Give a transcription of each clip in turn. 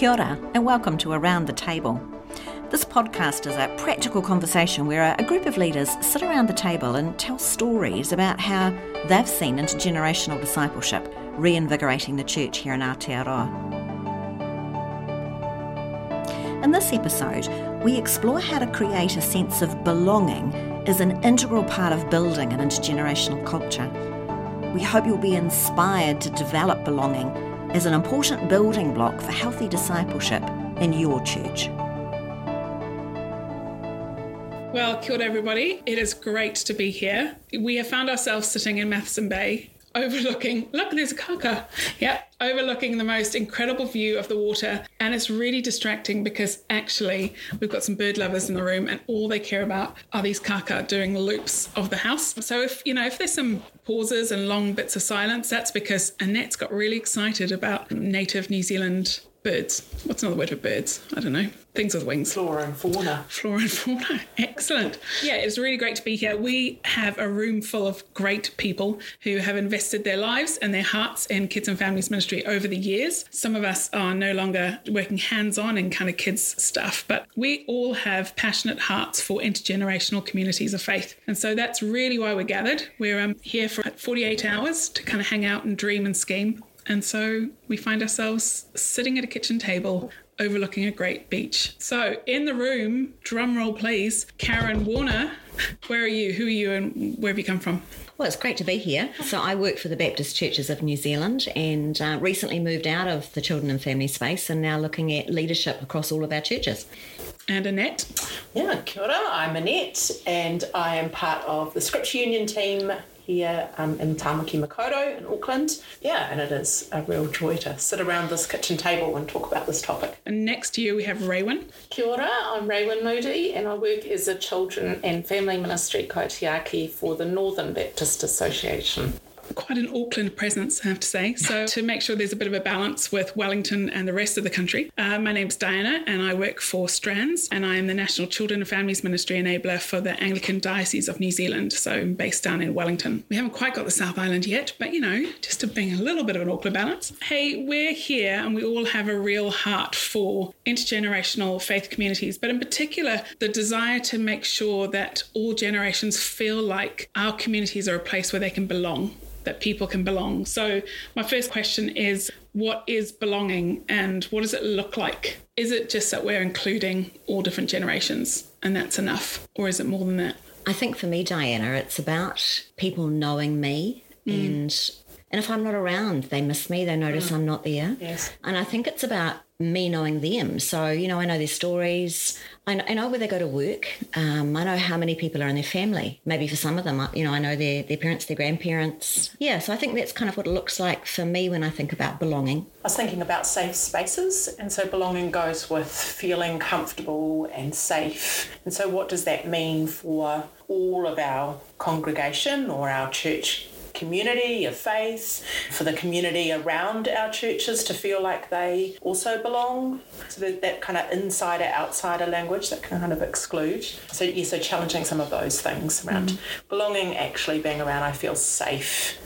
Kia ora, and welcome to Around the Table. This podcast is a practical conversation where a group of leaders sit around the table and tell stories about how they've seen intergenerational discipleship reinvigorating the church here in Aotearoa. In this episode, we explore how to create a sense of belonging as an integral part of building an intergenerational culture. We hope you'll be inspired to develop belonging as an important building block for healthy discipleship in your church. Well, kia ora everybody. It is great to be here. We have found ourselves sitting in Matheson Bay, overlooking, look, there's a kaka. Yep, overlooking the most incredible view of the water. And it's really distracting because actually we've got some bird lovers in the room and all they care about are these kaka doing loops of the house. So if, you know, if there's some pauses and long bits of silence, that's because Annette's got really excited about native New Zealand birds. What's another word for birds? I don't know. Things with wings. Flora and fauna. Flora and fauna. Excellent. Yeah, it's really great to be here. We have a room full of great people who have invested their lives and their hearts in kids and families ministry over the years. Some of us are no longer working hands on in kind of kids stuff, but we all have passionate hearts for intergenerational communities of faith. And so that's really why we're gathered. We're um, here for 48 hours to kind of hang out and dream and scheme and so we find ourselves sitting at a kitchen table overlooking a great beach. So in the room, drum roll please, Karen Warner. Where are you? Who are you and where have you come from? Well, it's great to be here. So, I work for the Baptist Churches of New Zealand and uh, recently moved out of the children and family space and now looking at leadership across all of our churches. And Annette? Yeah, kia ora. I'm Annette and I am part of the Scripture Union team here um, in Tamaki Makaurau in Auckland. Yeah, and it is a real joy to sit around this kitchen table and talk about this topic. And next year we have Raywin. Kia ora, I'm Raywin Moody and I work as a children and family ministry kaitiaki for the Northern Baptist Association quite an Auckland presence, I have to say. So, to make sure there's a bit of a balance with Wellington and the rest of the country, uh, my name's Diana and I work for Strands and I am the National Children and Families Ministry Enabler for the Anglican Diocese of New Zealand. So, I'm based down in Wellington. We haven't quite got the South Island yet, but you know, just to bring a little bit of an Auckland balance. Hey, we're here and we all have a real heart for intergenerational faith communities, but in particular, the desire to make sure that all generations feel like our communities are a place where they can belong that people can belong. So, my first question is what is belonging and what does it look like? Is it just that we're including all different generations and that's enough? Or is it more than that? I think for me, Diana, it's about people knowing me mm. and and if I'm not around, they miss me, they notice mm. I'm not there. Yes. And I think it's about me knowing them. So, you know, I know their stories. I know, I know where they go to work. Um, I know how many people are in their family. Maybe for some of them, you know, I know their, their parents, their grandparents. Yeah, so I think that's kind of what it looks like for me when I think about belonging. I was thinking about safe spaces. And so belonging goes with feeling comfortable and safe. And so, what does that mean for all of our congregation or our church community of faith, for the community around our churches to feel like they also belong. So that, that kind of insider outsider language that can kind of exclude. So yeah, so challenging some of those things around mm-hmm. belonging actually being around I feel safe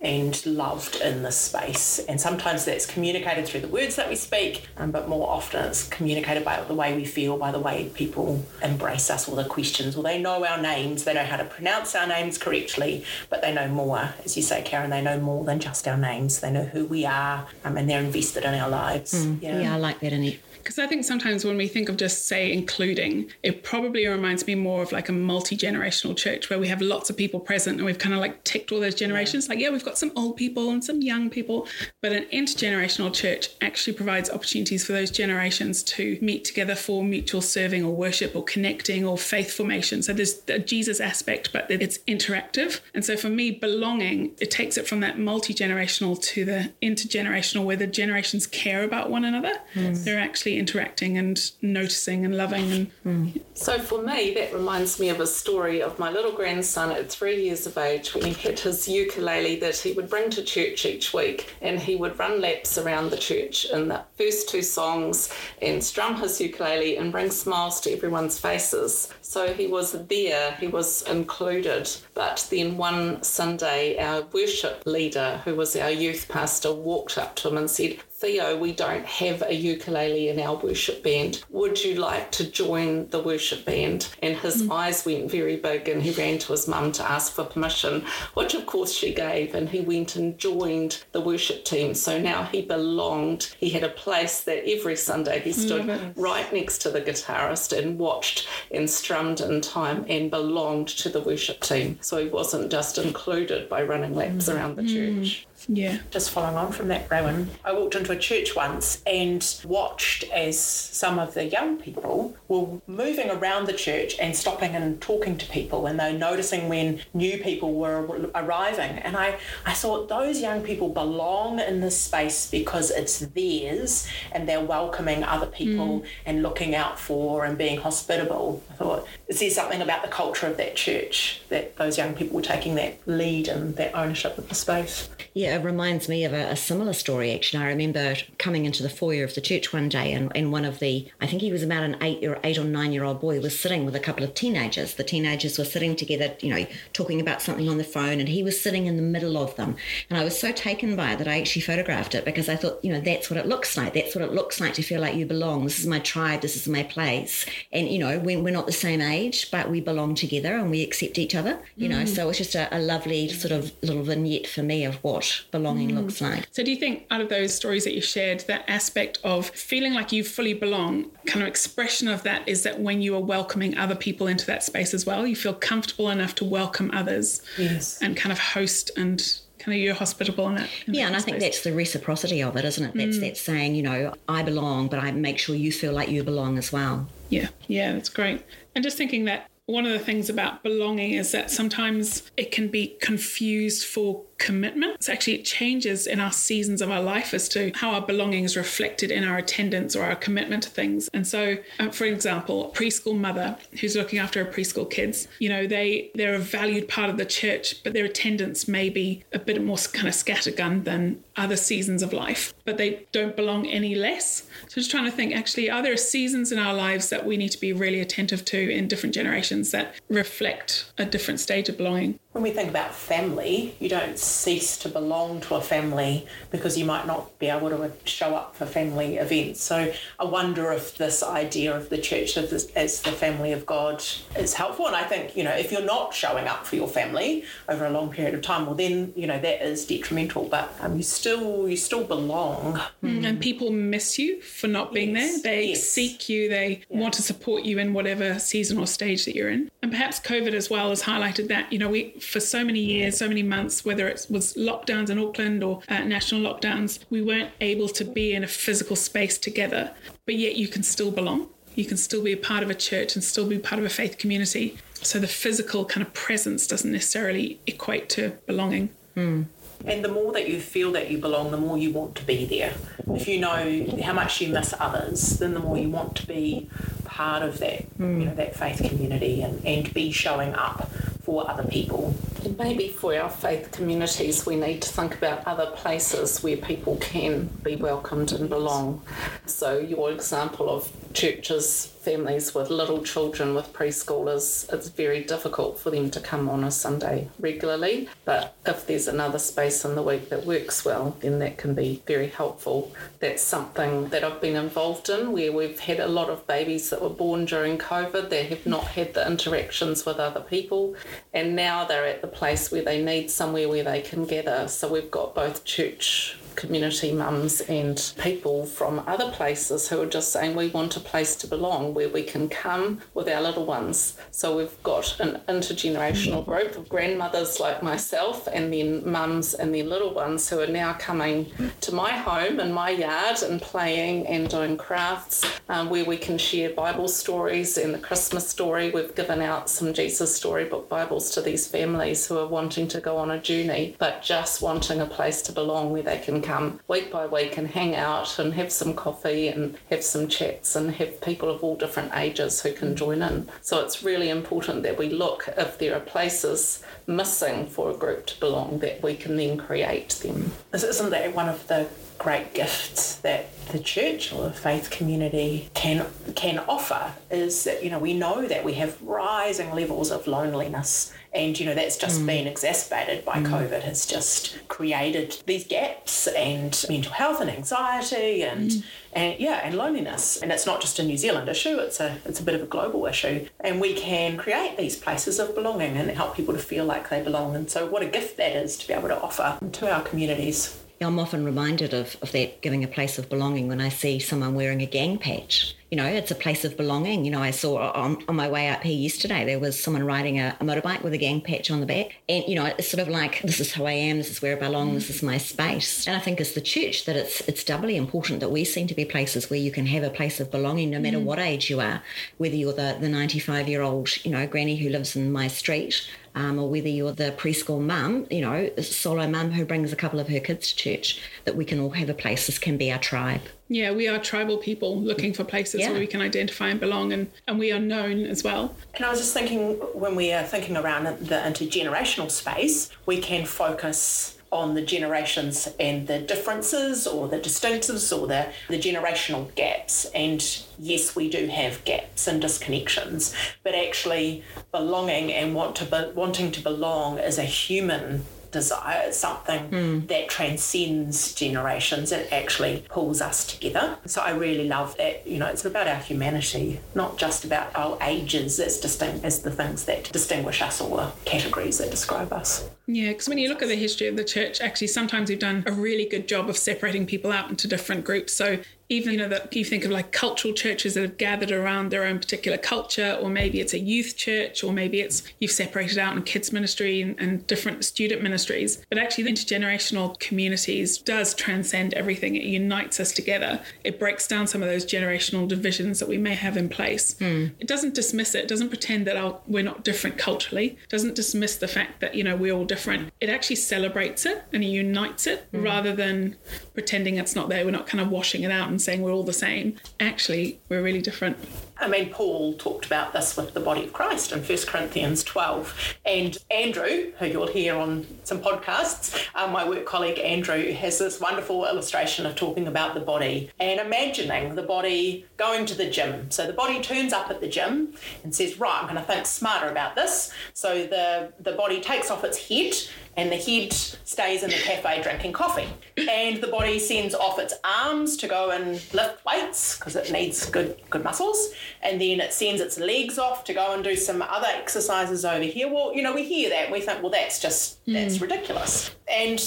and loved in this space. And sometimes that's communicated through the words that we speak, um, but more often it's communicated by the way we feel, by the way people embrace us or the questions, or they know our names, they know how to pronounce our names correctly, but they know more. As you say, Karen, they know more than just our names. They know who we are um, and they're invested in our lives. Mm, yeah. yeah, I like that, Annette. Because I think sometimes when we think of just, say, including, it probably reminds me more of like a multi generational church where we have lots of people present and we've kind of like ticked all those generations. Like, yeah, we've got some old people and some young people, but an intergenerational church actually provides opportunities for those generations to meet together for mutual serving or worship or connecting or faith formation. So there's a Jesus aspect, but it's interactive. And so for me, belonging, it takes it from that multi generational to the intergenerational where the generations care about one another. Mm. They're actually interacting and noticing and loving. And mm. so for me, that reminds me of a story of my little grandson at three years of age when he had his ukulele that he would bring to church each week, and he would run laps around the church in the first two songs and strum his ukulele and bring smiles to everyone's faces. So he was there, he was included. But then one Sunday, our worship leader, who was our youth pastor, walked up to him and said, Theo, we don't have a ukulele in our worship band. Would you like to join the worship band? And his mm. eyes went very big and he ran to his mum to ask for permission, which of course she gave. And he went and joined the worship team. So now he belonged. He had a place that every Sunday he stood mm. right next to the guitarist and watched and strummed in time and belonged to the worship team. So he wasn't just included by running laps mm. around the mm. church. Yeah. Just following on from that, Rowan, I walked into a church once and watched as some of the young people were moving around the church and stopping and talking to people, and they noticing when new people were arriving. And I, I thought those young people belong in this space because it's theirs and they're welcoming other people mm. and looking out for and being hospitable. I thought, is there something about the culture of that church that those young people were taking that lead and that ownership of the space? Yeah, it reminds me of a, a, similar story, actually. I remember coming into the foyer of the church one day, and, and one of the, I think he was about an eight or eight or nine year old boy, was sitting with a couple of teenagers. The teenagers were sitting together, you know, talking about something on the phone, and he was sitting in the middle of them. And I was so taken by it that I actually photographed it because I thought, you know, that's what it looks like. That's what it looks like to feel like you belong. This is my tribe. This is my place. And, you know, when we're not the same age, but we belong together and we accept each other, you mm. know. So it's just a, a lovely sort of little vignette for me of what belonging mm. looks like. So, do you think out of those stories that you shared, that aspect of feeling like you fully belong, kind of expression of that is that when you are welcoming other people into that space as well, you feel comfortable enough to welcome others yes. and kind of host and kind of you're hospitable in it. In yeah, and I think that's the reciprocity of it, isn't it? That's mm. that saying, you know, I belong, but I make sure you feel like you belong as well. Yeah, yeah, that's great. And just thinking that one of the things about belonging is that sometimes it can be confused for commitment. So actually, it changes in our seasons of our life as to how our belonging is reflected in our attendance or our commitment to things. And so, uh, for example, a preschool mother who's looking after her preschool kids, you know, they they're a valued part of the church, but their attendance may be a bit more kind of scattergun than other seasons of life, but they don't belong any less. So just trying to think, actually, are there seasons in our lives that we need to be really attentive to in different generations that reflect a different stage of belonging? When we think about family, you don't cease to belong to a family because you might not be able to show up for family events. So I wonder if this idea of the church as the family of God is helpful. And I think, you know, if you're not showing up for your family over a long period of time, well then, you know, that is detrimental. But um, you still you still belong. Mm, and people miss you for not being yes. there. They yes. seek you, they yeah. want to support you in whatever season or stage that you're in. And perhaps COVID as well has highlighted that, you know, we for so many years, so many months, whether it was lockdowns in Auckland or uh, national lockdowns, we weren't able to be in a physical space together. But yet you can still belong. You can still be a part of a church and still be part of a faith community. So the physical kind of presence doesn't necessarily equate to belonging. Mm. And the more that you feel that you belong, the more you want to be there. If you know how much you miss others, then the more you want to be part of that, mm. you know, that faith community and, and be showing up for other people. Maybe for our faith communities, we need to think about other places where people can be welcomed and belong. So, your example of churches, families with little children, with preschoolers, it's very difficult for them to come on a Sunday regularly. But if there's another space in the week that works well, then that can be very helpful. That's something that I've been involved in where we've had a lot of babies that were born during COVID that have not had the interactions with other people. And now they're at the place where they need somewhere where they can gather. So we've got both church community mums and people from other places who are just saying we want a place to belong where we can come with our little ones. So we've got an intergenerational group of grandmothers like myself and then mums and their little ones who are now coming to my home and my yard and playing and doing crafts um, where we can share Bible stories and the Christmas story. We've given out some Jesus Storybook Bibles to these families who are wanting to go on a journey but just wanting a place to belong where they can come week by week and hang out and have some coffee and have some chats and have people of all different ages who can mm. join in. So it's really important that we look if there are places missing for a group to belong that we can then create them. Isn't that one of the great gifts that the church or the faith community can can offer is that you know we know that we have rising levels of loneliness and you know that's just mm. been exacerbated by mm. covid has just created these gaps and mental health and anxiety and mm. and yeah and loneliness and it's not just a new zealand issue it's a it's a bit of a global issue and we can create these places of belonging and help people to feel like they belong and so what a gift that is to be able to offer to our communities I'm often reminded of, of that giving a place of belonging when I see someone wearing a gang patch. You know, it's a place of belonging. You know, I saw on, on my way up here yesterday, there was someone riding a, a, motorbike with a gang patch on the back. And, you know, it's sort of like, this is who I am, this is where I belong, this is my space. And I think as the church that it's it's doubly important that we seem to be places where you can have a place of belonging no matter mm. what age you are, whether you're the, the 95 year old, you know, granny who lives in my street um, or whether you're the preschool mum, you know, solo mum who brings a couple of her kids to church, that we can all have a place. This can be our tribe. Yeah, we are tribal people looking for places yeah. where we can identify and belong, and, and we are known as well. And I was just thinking when we are thinking around the intergenerational space, we can focus on the generations and the differences or the distinctives or the, the generational gaps. And yes, we do have gaps and disconnections, but actually belonging and want to be, wanting to belong is a human desire. Something mm. that transcends generations. It actually pulls us together. So I really love that. You know, it's about our humanity, not just about our ages as distinct as the things that distinguish us or the categories that describe us. Yeah, because when you look at the history of the church, actually sometimes we've done a really good job of separating people out into different groups. So even you know that you think of like cultural churches that have gathered around their own particular culture or maybe it's a youth church or maybe it's you've separated out in kids ministry and, and different student ministries but actually the intergenerational communities does transcend everything. It unites us together. It breaks down some of those generational divisions that we may have in place. Mm. it doesn't dismiss it, it doesn't pretend that our, we're not different culturally. It doesn't dismiss the fact that you know we're all different. It actually celebrates it and it unites it mm. rather than pretending it's not there. We're not kind of washing it out and saying we're all the same. Actually, we're really different. I mean, Paul talked about this with the body of Christ in 1 Corinthians 12. And Andrew, who you'll hear on some podcasts, uh, my work colleague Andrew, has this wonderful illustration of talking about the body and imagining the body going to the gym. So the body turns up at the gym and says, Right, I'm going to think smarter about this. So the, the body takes off its head and the head stays in the cafe drinking coffee. And the body sends off its arms to go and lift weights because it needs good good muscles. And then it sends its legs off to go and do some other exercises over here. Well, you know, we hear that and we think, well, that's just that's mm. ridiculous. And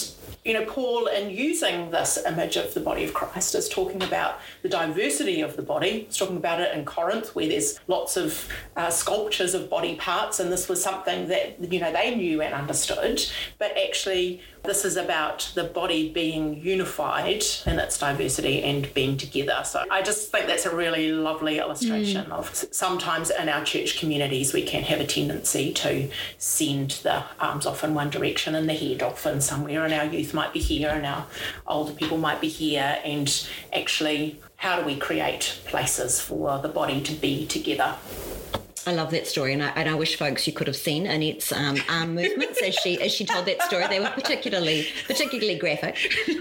you know, Paul, in using this image of the body of Christ, is talking about the diversity of the body. He's talking about it in Corinth, where there's lots of uh, sculptures of body parts, and this was something that you know they knew and understood. But actually, this is about the body being unified in its diversity and being together. So I just think that's a really lovely illustration mm. of sometimes in our church communities we can have a tendency to send the arms off in one direction and the head off in somewhere, and our youth might be here and our older people might be here, and actually, how do we create places for the body to be together? I love that story, and I, and I wish folks you could have seen Annette's um, arm movements as she as she told that story. They were particularly particularly graphic,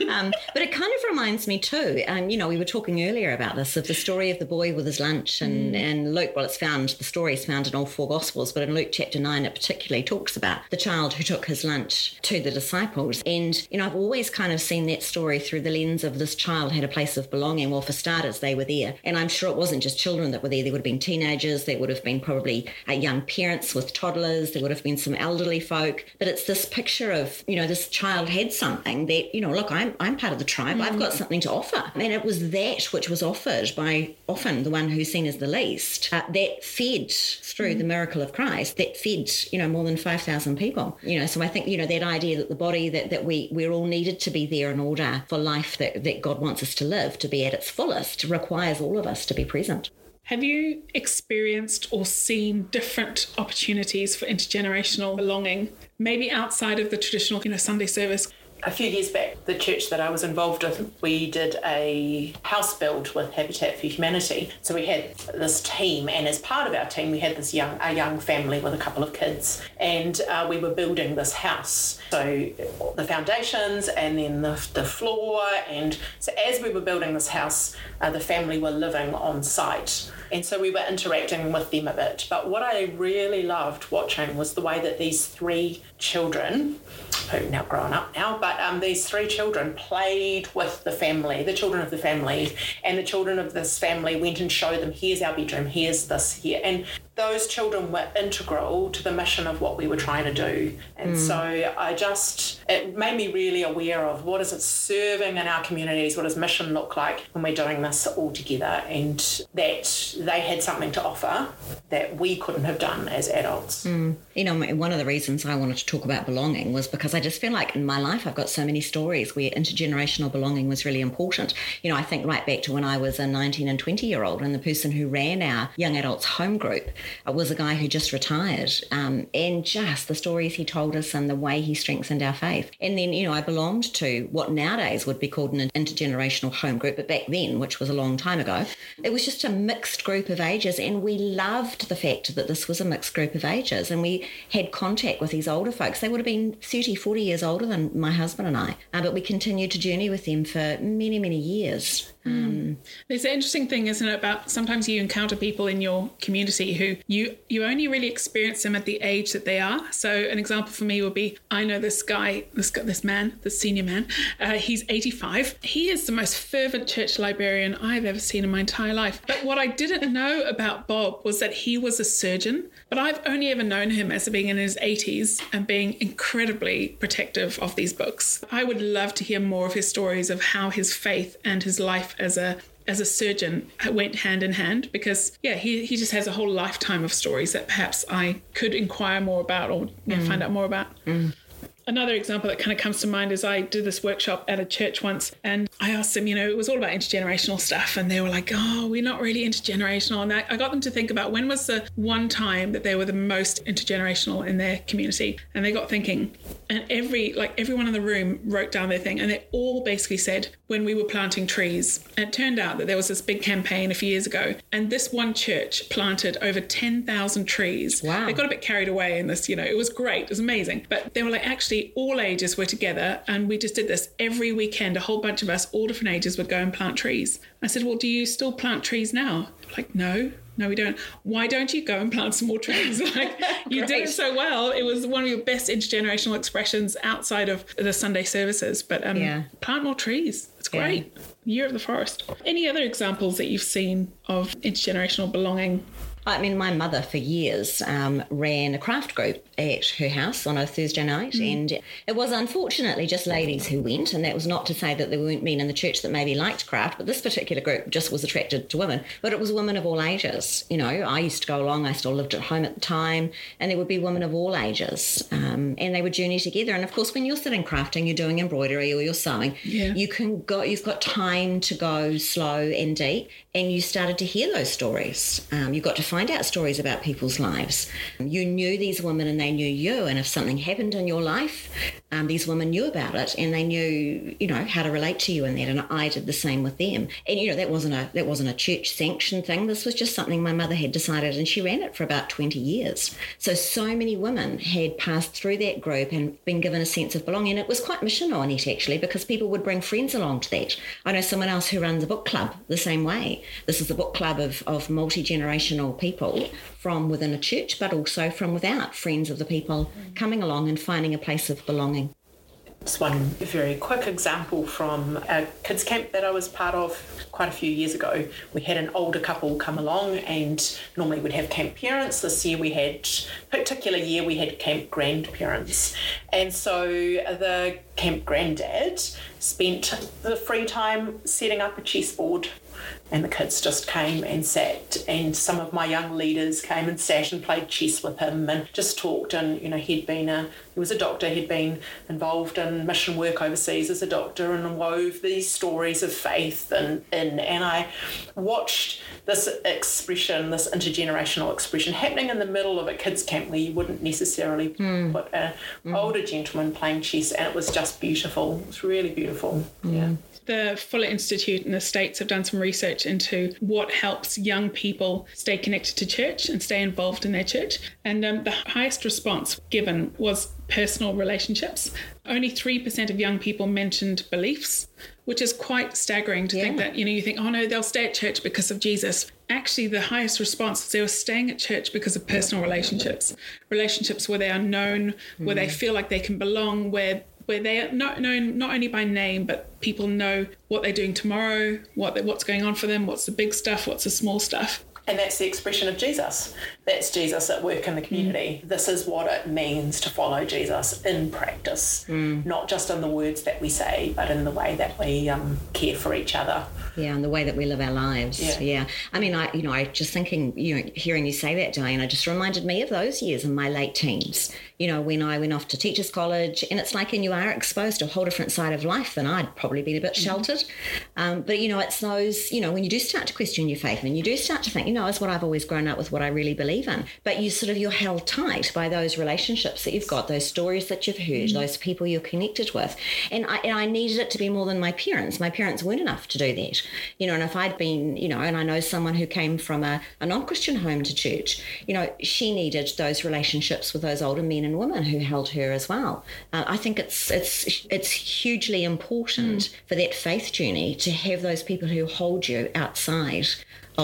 um, but it kind of reminds me too. Um, you know, we were talking earlier about this of the story of the boy with his lunch, and mm. and Luke. Well, it's found the story is found in all four Gospels, but in Luke chapter nine, it particularly talks about the child who took his lunch to the disciples. And you know, I've always kind of seen that story through the lens of this child had a place of belonging. Well, for starters, they were there, and I'm sure it wasn't just children that were there. There would have been teenagers. There would have been probably uh, young parents with toddlers. There would have been some elderly folk. But it's this picture of, you know, this child had something that, you know, look, I'm, I'm part of the tribe. Mm. I've got mm. something to offer. And it was that which was offered by often the one who's seen as the least uh, that fed through mm. the miracle of Christ, that fed, you know, more than 5,000 people. You know, so I think, you know, that idea that the body, that, that we, we're all needed to be there in order for life that, that God wants us to live, to be at its fullest, requires all of us to be present. Have you experienced or seen different opportunities for intergenerational belonging, maybe outside of the traditional, you know, Sunday service? A few years back, the church that I was involved with, we did a house build with Habitat for Humanity. So we had this team, and as part of our team, we had this young a young family with a couple of kids, and uh, we were building this house. So the foundations, and then the, the floor, and so as we were building this house, uh, the family were living on site. And so we were interacting with them a bit. But what I really loved watching was the way that these three children, who now grown up now, but um, these three children played with the family, the children of the family, and the children of this family went and showed them, here's our bedroom, here's this here. And those children were integral to the mission of what we were trying to do. And mm. so I just, it made me really aware of what is it serving in our communities, what does mission look like when we're doing this all together, and that they had something to offer that we couldn't have done as adults. Mm. You know, one of the reasons I wanted to talk about belonging was because I just feel like in my life I've got so many stories where intergenerational belonging was really important. You know, I think right back to when I was a 19 and 20 year old and the person who ran our young adults home group was a guy who just retired, um, and just the stories he told us and the way he strengthened our faith. And then, you know, I belonged to what nowadays would be called an intergenerational home group, but back then, which was a long time ago, it was just a mixed group of ages, and we loved the fact that this was a mixed group of ages, and we had contact with these older folks. They would have been 30, 40 years older than my husband and I, uh, but we continued to journey with them for many, many years. Um, There's an interesting thing, isn't it, about sometimes you encounter people in your community who you you only really experience them at the age that they are. So an example for me would be I know this guy, this this man, this senior man. Uh, he's 85. He is the most fervent church librarian I've ever seen in my entire life. But what I didn't know about Bob was that he was a surgeon. But I've only ever known him as being in his 80s and being incredibly protective of these books. I would love to hear more of his stories of how his faith and his life as a as a surgeon went hand in hand because yeah he, he just has a whole lifetime of stories that perhaps i could inquire more about or know, mm. find out more about mm. Another example that kind of comes to mind is I did this workshop at a church once and I asked them, you know, it was all about intergenerational stuff. And they were like, oh, we're not really intergenerational. And I, I got them to think about when was the one time that they were the most intergenerational in their community. And they got thinking, and every, like everyone in the room wrote down their thing. And they all basically said, when we were planting trees. And it turned out that there was this big campaign a few years ago. And this one church planted over 10,000 trees. Wow. They got a bit carried away in this, you know, it was great. It was amazing. But they were like, actually, actually all ages were together and we just did this every weekend. A whole bunch of us, all different ages, would go and plant trees. I said, Well, do you still plant trees now? Like, no, no, we don't. Why don't you go and plant some more trees? Like you did so well. It was one of your best intergenerational expressions outside of the Sunday services. But um, yeah. plant more trees. It's great. Yeah. Year of the forest. Any other examples that you've seen of intergenerational belonging? I mean, my mother for years um, ran a craft group at her house on a Thursday night, mm. and it was unfortunately just ladies who went. And that was not to say that there weren't men in the church that maybe liked craft, but this particular group just was attracted to women. But it was women of all ages. You know, I used to go along. I still lived at home at the time, and there would be women of all ages, um, and they would journey together. And of course, when you're sitting crafting, you're doing embroidery or you're sewing. Yeah. You can go. You've got time to go slow and deep, and you started to hear those stories. Um, you got to find out stories about people's lives. You knew these women and they knew you. And if something happened in your life, um, these women knew about it and they knew, you know, how to relate to you in that. And I did the same with them. And you know, that wasn't a that wasn't a church sanctioned thing. This was just something my mother had decided, and she ran it for about twenty years. So so many women had passed through that group and been given a sense of belonging. It was quite missional on it actually, because people would bring friends along to that. I know someone else who runs a book club the same way. This is a book club of, of multi generational people from within a church, but also from without, friends of the people coming along and finding a place of belonging. Just one very quick example from a kids camp that I was part of quite a few years ago. We had an older couple come along and normally we'd have camp parents. This year we had, particular year we had camp grandparents. And so the camp granddad spent the free time setting up a chessboard and the kids just came and sat and some of my young leaders came and sat and played chess with him and just talked and you know he'd been a he was a doctor he'd been involved in mission work overseas as a doctor and wove these stories of faith and in and I watched this expression this intergenerational expression happening in the middle of a kids camp where you wouldn't necessarily mm. put an mm. older gentleman playing chess and it was just beautiful it was really beautiful mm. yeah the Fuller Institute in the States have done some research into what helps young people stay connected to church and stay involved in their church. And um, the highest response given was personal relationships. Only 3% of young people mentioned beliefs, which is quite staggering to yeah. think that, you know, you think, oh no, they'll stay at church because of Jesus. Actually, the highest response was they were staying at church because of personal relationships, relationships where they are known, mm. where they mm. feel like they can belong, where where they are not known not only by name, but people know what they're doing tomorrow, what what's going on for them, what's the big stuff, what's the small stuff. And that's the expression of Jesus. That's Jesus at work in the community. Mm. This is what it means to follow Jesus in practice, mm. not just in the words that we say, but in the way that we um, care for each other. Yeah, and the way that we live our lives. Yeah. yeah. I mean, I, you know, I just thinking, you know, hearing you say that, Diana, just reminded me of those years in my late teens you know, when I went off to teachers college, and it's like, and you are exposed to a whole different side of life than I'd probably been a bit mm-hmm. sheltered. Um, but, you know, it's those, you know, when you do start to question your faith and you do start to think, you know, it's what I've always grown up with, what I really believe in. But you sort of, you're held tight by those relationships that you've got, those stories that you've heard, mm-hmm. those people you're connected with. And I, and I needed it to be more than my parents. My parents weren't enough to do that. You know, and if I'd been, you know, and I know someone who came from a, a non Christian home to church, you know, she needed those relationships with those older men and women who held her as well. Uh, I think it's it's it's hugely important mm. for that faith journey to have those people who hold you outside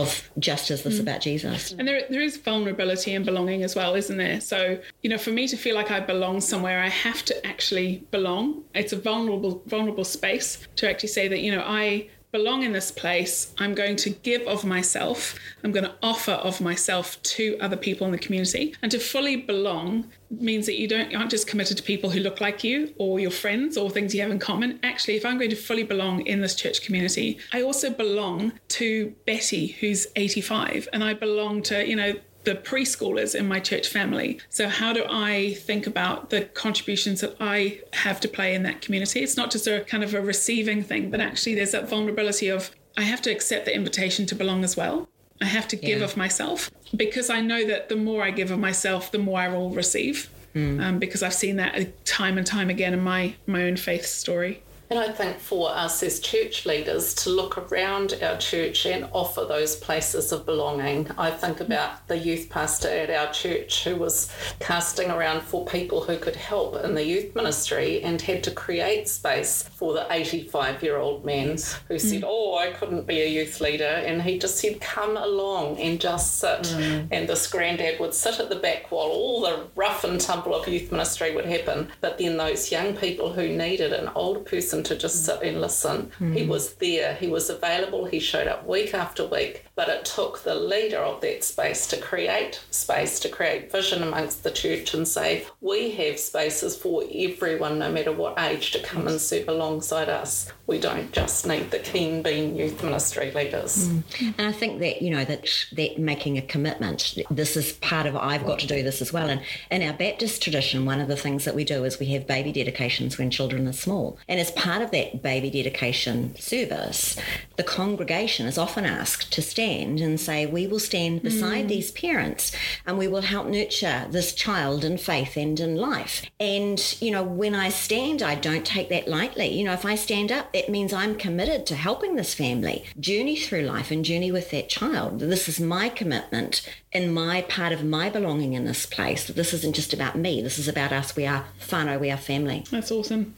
of just as this mm. about Jesus. And there, there is vulnerability and belonging as well, isn't there? So, you know, for me to feel like I belong somewhere, I have to actually belong. It's a vulnerable, vulnerable space to actually say that, you know, I belong in this place. I'm going to give of myself. I'm going to offer of myself to other people in the community. And to fully belong means that you don't aren't just committed to people who look like you or your friends or things you have in common. Actually, if I'm going to fully belong in this church community, I also belong to Betty, who's 85, and I belong to, you know, the preschoolers in my church family. So, how do I think about the contributions that I have to play in that community? It's not just a kind of a receiving thing, but actually there's that vulnerability of I have to accept the invitation to belong as well. I have to give of myself because I know that the more I give of myself, the more I will receive. Mm. Um, because I've seen that time and time again in my my own faith story. And I think for us as church leaders to look around our church and offer those places of belonging. I think about the youth pastor at our church who was casting around for people who could help in the youth ministry and had to create space for the 85 year old man who said, mm. Oh, I couldn't be a youth leader. And he just said, Come along and just sit. Mm. And this granddad would sit at the back while all the rough and tumble of youth ministry would happen. But then those young people who needed an older person to just sit and listen. Mm. He was there, he was available, he showed up week after week. But it took the leader of that space to create space, to create vision amongst the church and say, we have spaces for everyone, no matter what age, to come and serve alongside us. We don't just need the keen bean youth ministry leaders. Mm. And I think that, you know, that that making a commitment, this is part of I've got to do this as well. And in our Baptist tradition, one of the things that we do is we have baby dedications when children are small. And as part of that baby dedication service, the congregation is often asked to stand stand and say, we will stand beside mm. these parents and we will help nurture this child in faith and in life. And, you know, when I stand, I don't take that lightly. You know, if I stand up, that means I'm committed to helping this family journey through life and journey with that child. This is my commitment in my part of my belonging in this place. This isn't just about me. This is about us. We are whānau, we are family. That's awesome.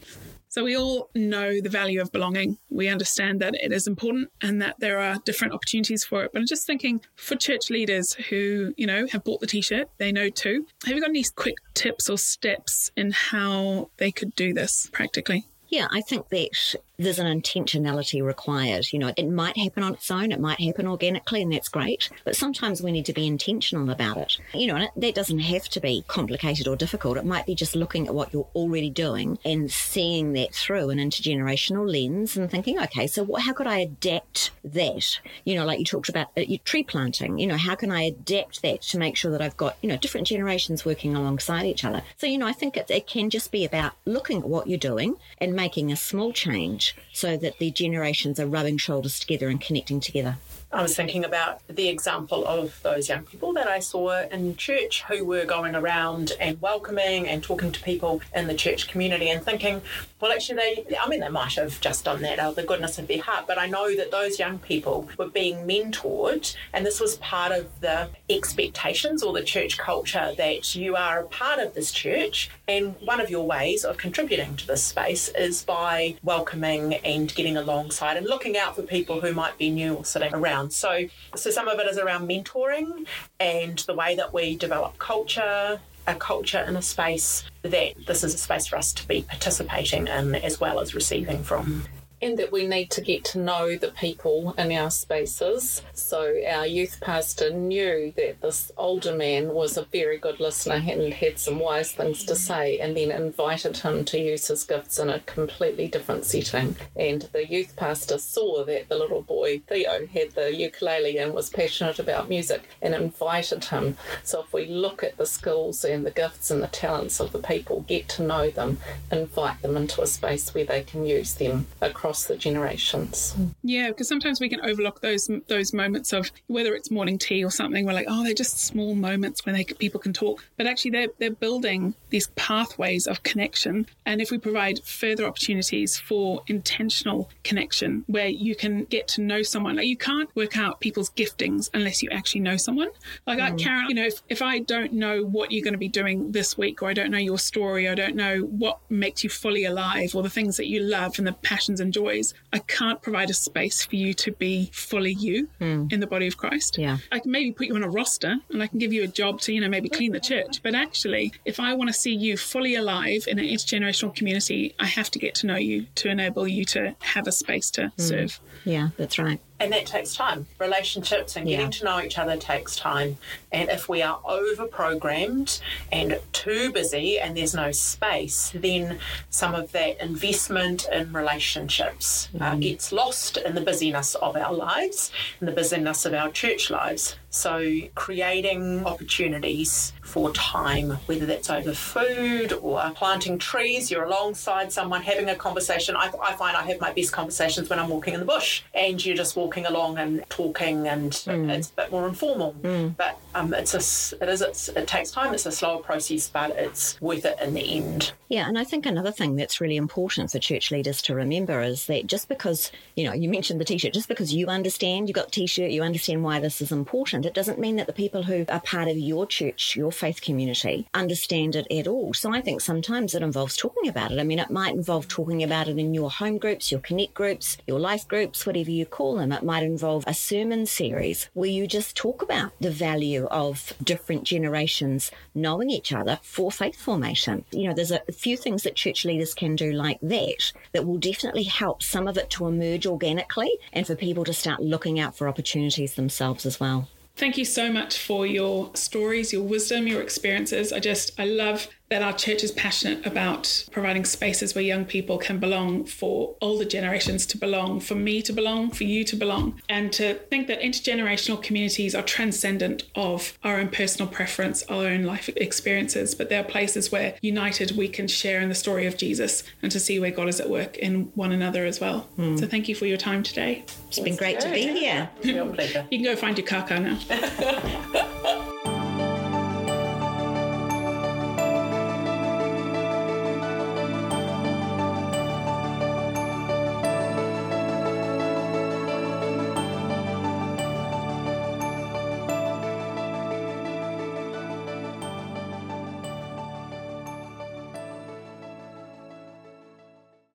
So we all know the value of belonging. We understand that it is important and that there are different opportunities for it. But I'm just thinking for church leaders who, you know, have bought the t-shirt, they know too. Have you got any quick tips or steps in how they could do this practically? Yeah, I think that there's an intentionality required. You know, it might happen on its own, it might happen organically, and that's great. But sometimes we need to be intentional about it. You know, it, that doesn't have to be complicated or difficult. It might be just looking at what you're already doing and seeing that through an intergenerational lens and thinking, okay, so what, how could I adapt that? You know, like you talked about uh, tree planting. You know, how can I adapt that to make sure that I've got you know different generations working alongside each other? So you know, I think it, it can just be about looking at what you're doing and making a small change so that the generations are rubbing shoulders together and connecting together. I was thinking about the example of those young people that I saw in church who were going around and welcoming and talking to people in the church community and thinking, well, actually, they, I mean, they might have just done that out of the goodness of their heart, but I know that those young people were being mentored, and this was part of the expectations or the church culture that you are a part of this church, and one of your ways of contributing to this space is by welcoming and getting alongside and looking out for people who might be new or sitting around around. So, so some of it is around mentoring and the way that we develop culture, a culture in a space that this is a space for us to be participating in as well as receiving from and that we need to get to know the people in our spaces. So our youth pastor knew that this older man was a very good listener and had some wise things to say, and then invited him to use his gifts in a completely different setting. And the youth pastor saw that the little boy Theo had the ukulele and was passionate about music, and invited him. So if we look at the skills and the gifts and the talents of the people, get to know them, invite them into a space where they can use them across across the generations. Yeah, because sometimes we can overlook those those moments of whether it's morning tea or something. We're like, oh, they're just small moments when they people can talk, but actually they're they're building these pathways of connection. And if we provide further opportunities for intentional connection, where you can get to know someone, like you can't work out people's giftings unless you actually know someone. Like mm. I, Karen, you know, if if I don't know what you're going to be doing this week, or I don't know your story, or I don't know what makes you fully alive, or the things that you love and the passions and joys, I can't provide a space for you to be fully you mm. in the body of Christ. Yeah. I can maybe put you on a roster and I can give you a job to, you know, maybe clean the church. But actually, if I want to see you fully alive in an intergenerational community, I have to get to know you to enable you to have a space to mm. serve. Yeah, that's right. And that takes time. Relationships and getting yeah. to know each other takes time. And if we are over programmed and too busy and there's no space, then some of that investment in relationships uh, mm. uh, gets lost in the busyness of our lives and the busyness of our church lives. So, creating opportunities for time, whether that's over food or planting trees, you're alongside someone having a conversation. I, I find I have my best conversations when I'm walking in the bush and you're just walking along and talking, and mm. it's a bit more informal. Mm. But um, it's a, it is it's, it takes time. It's a slower process, but it's worth it in the end. Yeah, and I think another thing that's really important for church leaders to remember is that just because you know you mentioned the t-shirt, just because you understand you've got the t-shirt, you understand why this is important it doesn't mean that the people who are part of your church, your faith community, understand it at all. So I think sometimes it involves talking about it. I mean, it might involve talking about it in your home groups, your connect groups, your life groups, whatever you call them. It might involve a sermon series where you just talk about the value of different generations knowing each other for faith formation. You know, there's a few things that church leaders can do like that that will definitely help some of it to emerge organically and for people to start looking out for opportunities themselves as well. Thank you so much for your stories, your wisdom, your experiences. I just, I love that our church is passionate about providing spaces where young people can belong, for older generations to belong, for me to belong, for you to belong, and to think that intergenerational communities are transcendent of our own personal preference, our own life experiences, but they're places where united we can share in the story of Jesus and to see where God is at work in one another as well. Mm. So thank you for your time today. It's been great to be here. Real pleasure. you can go find your kaka now.